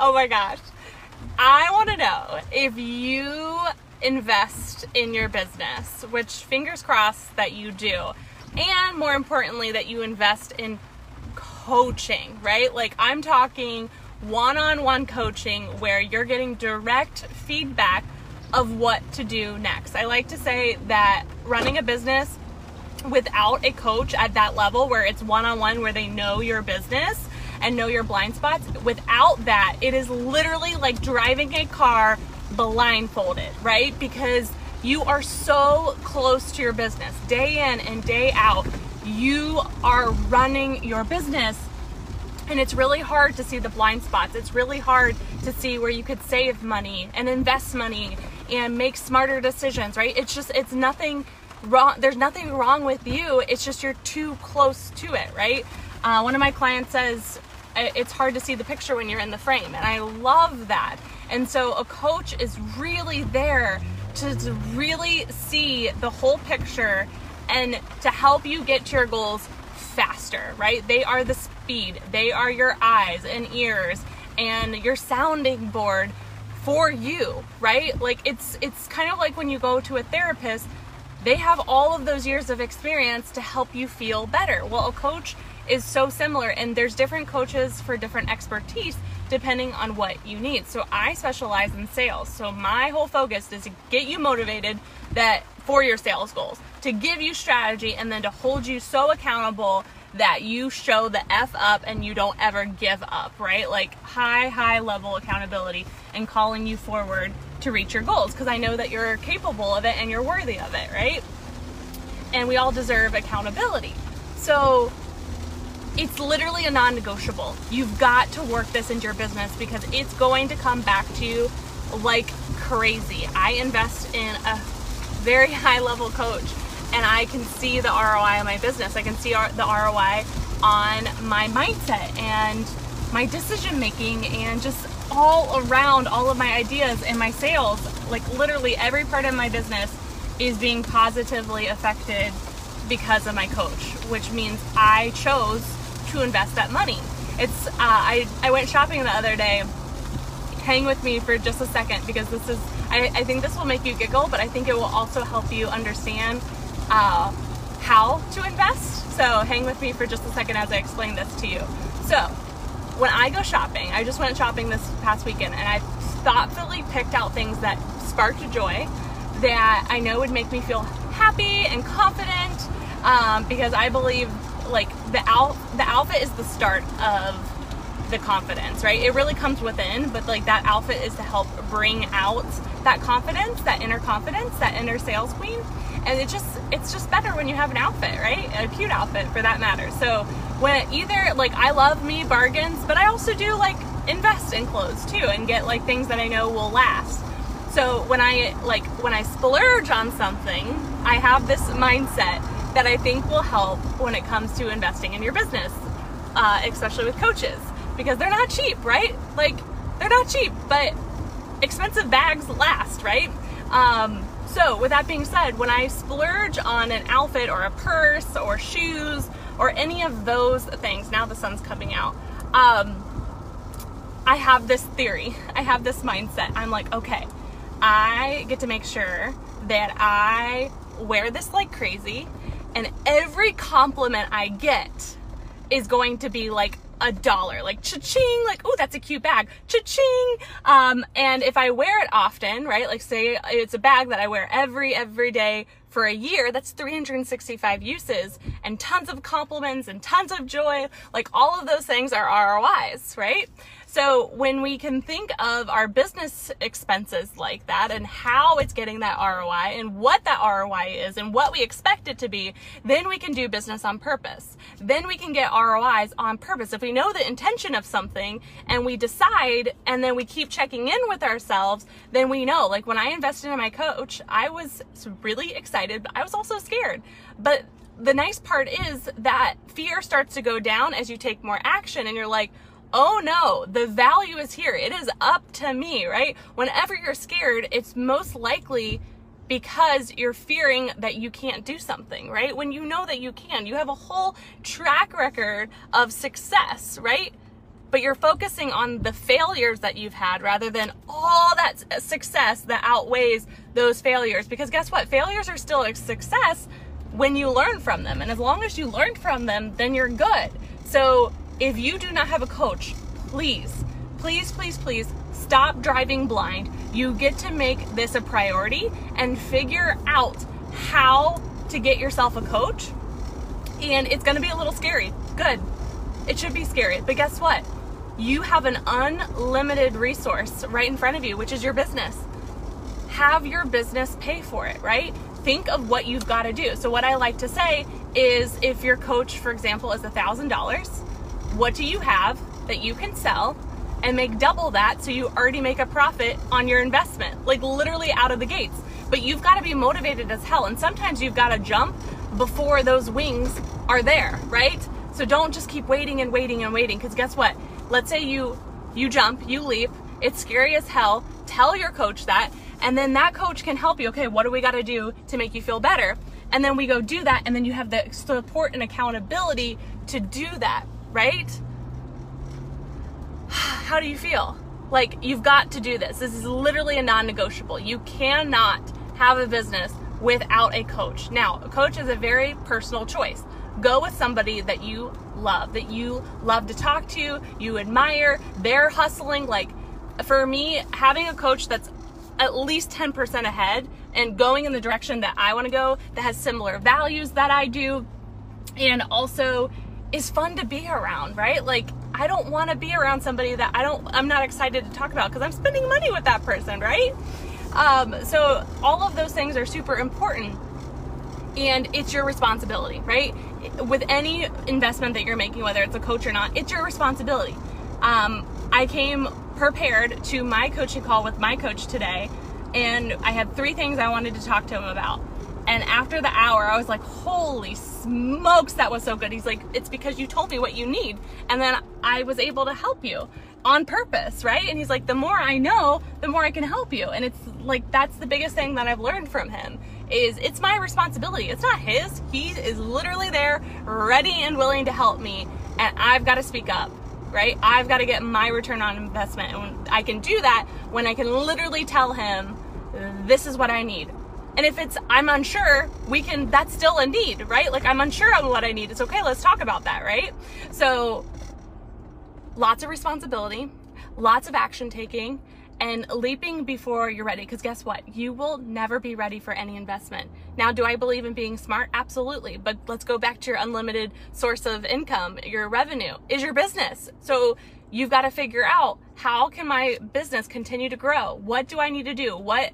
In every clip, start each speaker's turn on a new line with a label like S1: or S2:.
S1: oh my gosh. I want to know if you invest in your business, which fingers crossed that you do, and more importantly, that you invest in coaching, right? Like I'm talking one on one coaching where you're getting direct feedback of what to do next. I like to say that running a business without a coach at that level where it's one on one, where they know your business and know your blind spots, without that, it is literally like driving a car blindfolded, right? Because you are so close to your business day in and day out. You are running your business and it's really hard to see the blind spots. It's really hard to see where you could save money and invest money and make smarter decisions, right? It's just, it's nothing wrong. There's nothing wrong with you. It's just you're too close to it, right? Uh, one of my clients says it's hard to see the picture when you're in the frame, and I love that. And so a coach is really there to, really see the whole picture and to help you get to your goals faster, right? They are the speed, they are your eyes and ears and your sounding board for you, right? Like it's it's kind of like when you go to a therapist, they have all of those years of experience to help you feel better. Well, a coach is so similar and there's different coaches for different expertise depending on what you need. So I specialize in sales. So my whole focus is to get you motivated that for your sales goals, to give you strategy and then to hold you so accountable that you show the F up and you don't ever give up, right? Like high, high level accountability and calling you forward to reach your goals because I know that you're capable of it and you're worthy of it, right? And we all deserve accountability. So it's literally a non negotiable. You've got to work this into your business because it's going to come back to you like crazy. I invest in a very high level coach and I can see the ROI on my business. I can see the ROI on my mindset and my decision making and just all around all of my ideas and my sales. Like literally every part of my business is being positively affected because of my coach, which means I chose to invest that money. It's uh, I I went shopping the other day. Hang with me for just a second because this is I, I think this will make you giggle, but I think it will also help you understand uh, how to invest. So hang with me for just a second as I explain this to you. So when I go shopping, I just went shopping this past weekend and I thoughtfully picked out things that sparked joy that I know would make me feel happy and confident um, because I believe like the out the outfit is the start of the confidence, right? It really comes within, but like that outfit is to help bring out that confidence, that inner confidence, that inner sales queen. And it just it's just better when you have an outfit, right? A cute outfit for that matter. So when either like I love me bargains, but I also do like invest in clothes too and get like things that I know will last. So when I like when I splurge on something, I have this mindset that I think will help when it comes to investing in your business, uh, especially with coaches, because they're not cheap, right? Like, they're not cheap, but expensive bags last, right? Um, so, with that being said, when I splurge on an outfit or a purse or shoes or any of those things, now the sun's coming out, um, I have this theory, I have this mindset. I'm like, okay, I get to make sure that I wear this like crazy and every compliment I get is going to be like a dollar, like cha-ching, like, oh, that's a cute bag, cha-ching. Um, and if I wear it often, right, like say it's a bag that I wear every, every day for a year, that's 365 uses and tons of compliments and tons of joy. Like all of those things are ROIs, right? So when we can think of our business expenses like that and how it's getting that ROI and what that ROI is and what we expect it to be, then we can do business on purpose. Then we can get ROIs on purpose. If we know the intention of something and we decide and then we keep checking in with ourselves, then we know. Like when I invested in my coach, I was really excited, but I was also scared. But the nice part is that fear starts to go down as you take more action and you're like, oh no, the value is here. It is up to me, right? Whenever you're scared, it's most likely because you're fearing that you can't do something, right? When you know that you can, you have a whole track record of success, right? but you're focusing on the failures that you've had rather than all that uh, success that outweighs those failures. Because guess what? Failures are still a success when you learn from them. And as long as you learn from them, then you're good. So if you do not have a coach, please, please, please, please stop driving blind. You get to make this a priority and figure out how to get yourself a coach. And it's going to be a little scary. Good. It should be scary. But guess what? You have an unlimited resource right in front of you, which is your business. Have your business pay for it, right? Think of what you've got to do. So, what I like to say is if your coach, for example, is a $1,000, what do you have that you can sell and make double that so you already make a profit on your investment, like literally out of the gates? But you've got to be motivated as hell. And sometimes you've got to jump before those wings are there, right? So don't just keep waiting and waiting and waiting because guess what? Let's say you you jump, you leap, it's scary as hell. Tell your coach that and then that coach can help you. Okay, what do we got to do to make you feel better? And then we go do that and then you have the support and accountability to do that, right? How do you feel? Like you've got to do this. This is literally a non-negotiable. You cannot have a business without a coach. Now, a coach is a very personal choice. Go with somebody that you love, that you love to talk to, you admire, they're hustling. Like, for me, having a coach that's at least 10% ahead and going in the direction that I want to go, that has similar values that I do, and also is fun to be around, right? Like, I don't want to be around somebody that I don't, I'm not excited to talk about because I'm spending money with that person, right? Um, so all of those things are super important and it's your responsibility, right? With any investment that you're making, whether it's a coach or not, it's your responsibility. Um, I came prepared to my coaching call with my coach today, and I had three things I wanted to talk to him about. And after the hour, I was like, holy smokes, that was so good. He's like, it's because you told me what you need. And then I was able to help you on purpose, right? And he's like, the more I know, the more I can help you. And it's like, that's the biggest thing that I've learned from him is it's my responsibility. It's not his. He is literally there, ready and willing to help me. And I've got to speak up, right? I've got to get my return on investment. And I can do that when I can literally tell him, this is what I need. And if it's I'm unsure, we can that's still a need, right? Like I'm unsure on what I need. It's okay, let's talk about that, right? So lots of responsibility, lots of action taking, and leaping before you're ready. Because guess what? You will never be ready for any investment. Now, do I believe in being smart? Absolutely. But let's go back to your unlimited source of income, your revenue is your business. So you've got to figure out how can my business continue to grow? What do I need to do? What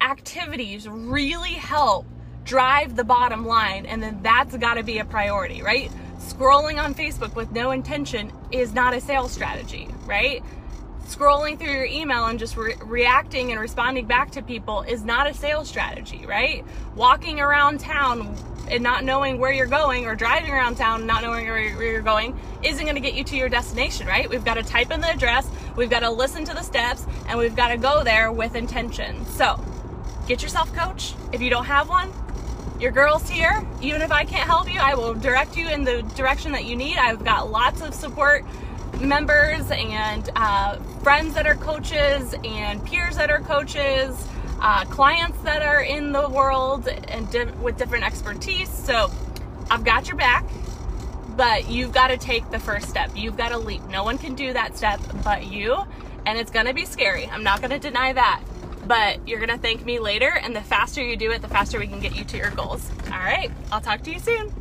S1: activities really help drive the bottom line? And then that's got to be a priority, right? Scrolling on Facebook with no intention is not a sales strategy, right? Scrolling through your email and just re- reacting and responding back to people is not a sales strategy, right? Walking around town and not knowing where you're going or driving around town and not knowing where you're going isn't going to get you to your destination, right? We've got to type in the address, we've got to listen to the steps, and we've got to go there with intention. So, get yourself coach. If you don't have one, your girl's here. Even if I can't help you, I will direct you in the direction that you need. I've got lots of support members and uh, friends that are coaches and peers that are coaches, uh, clients that are in the world and di- with different expertise. So I've got your back, but you've got to take the first step. You've got to leap. No one can do that step but you, and it's going to be scary. I'm not going to deny that but you're gonna thank me later. And the faster you do it, the faster we can get you to your goals. All right, I'll talk to you soon.